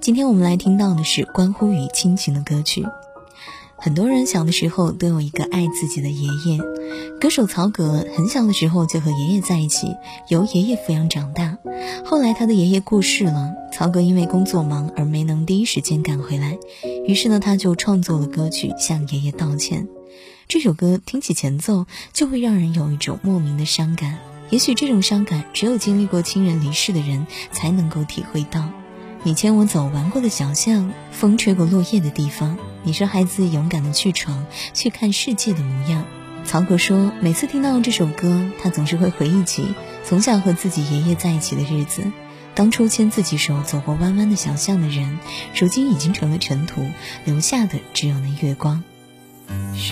今天我们来听到的是关乎于亲情的歌曲。很多人小的时候都有一个爱自己的爷爷。歌手曹格很小的时候就和爷爷在一起，由爷爷抚养长大。后来他的爷爷过世了，曹格因为工作忙而没能第一时间赶回来，于是呢他就创作了歌曲向爷爷道歉。这首歌听起前奏就会让人有一种莫名的伤感。也许这种伤感只有经历过亲人离世的人才能够体会到。你牵我走玩过的小巷，风吹过落叶的地方。你是孩子勇敢的去闯，去看世界的模样。曹格说，每次听到这首歌，他总是会回忆起从小和自己爷爷在一起的日子。当初牵自己手走过弯弯的小巷的人，如今已经成了尘土，留下的只有那月光。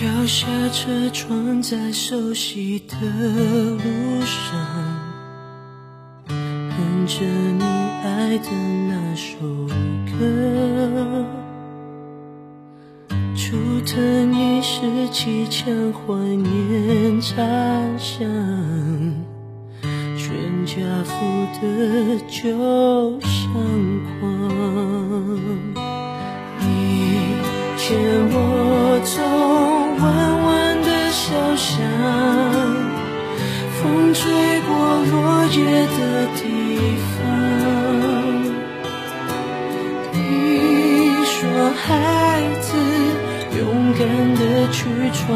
摇下车窗，在熟悉的路上，哼着你。爱的那首歌，竹藤一时起枪，怀念茶香，全家福的旧相框。你牵我走弯弯的小巷，风吹过落叶的地方。孩子勇敢的去闯，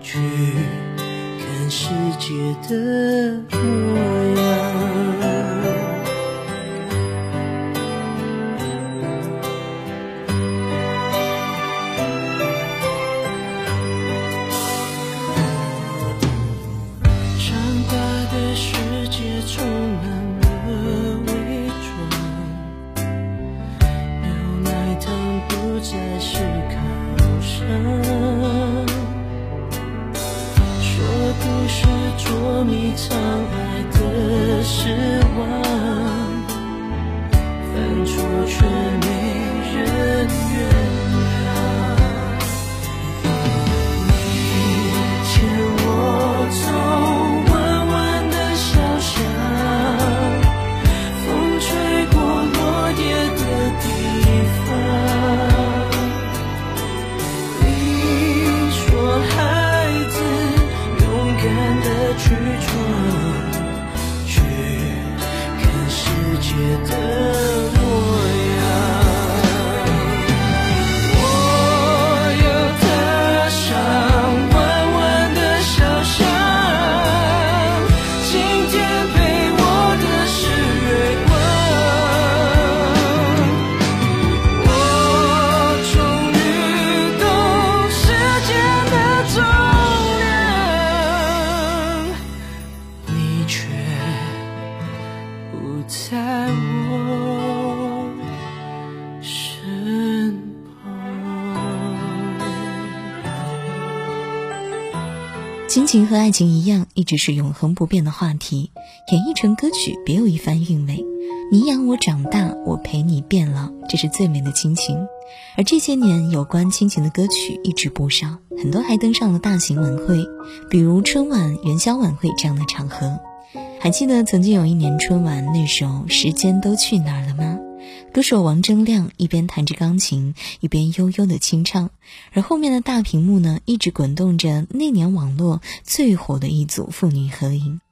去看世界的模样。不再是考生。说不是捉迷藏爱的失望，犯错却没人原谅。亲情和爱情一样，一直是永恒不变的话题。演绎成歌曲，别有一番韵味。你养我长大，我陪你变老，这是最美的亲情。而这些年，有关亲情的歌曲一直不少，很多还登上了大型晚会，比如春晚、元宵晚会这样的场合。还记得曾经有一年春晚那首《时间都去哪儿了》吗？歌手王铮亮一边弹着钢琴，一边悠悠的清唱，而后面的大屏幕呢，一直滚动着那年网络最火的一组父女合影。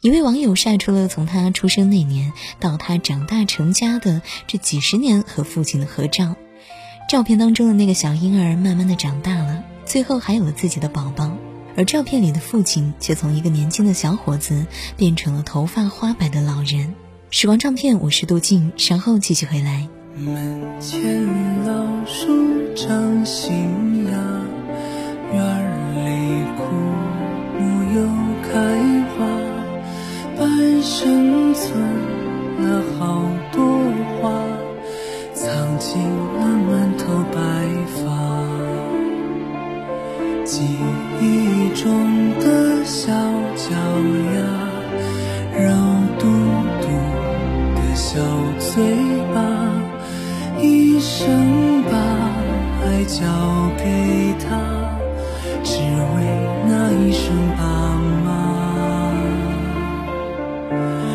一位网友晒出了从他出生那年到他长大成家的这几十年和父亲的合照，照片当中的那个小婴儿慢慢的长大了，最后还有了自己的宝宝，而照片里的父亲却从一个年轻的小伙子变成了头发花白的老人。时光唱片，我是杜静，稍后继续回来。门前老树长新芽，院里枯木又开花，半生存嘴巴，一生把爱交给他，只为那一声爸妈。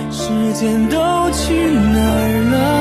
时间都去哪儿了？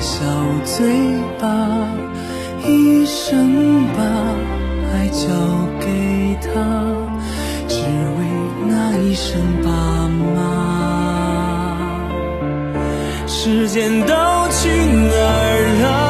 小嘴巴一生把爱交给他只为那一声爸妈。时间都去哪儿了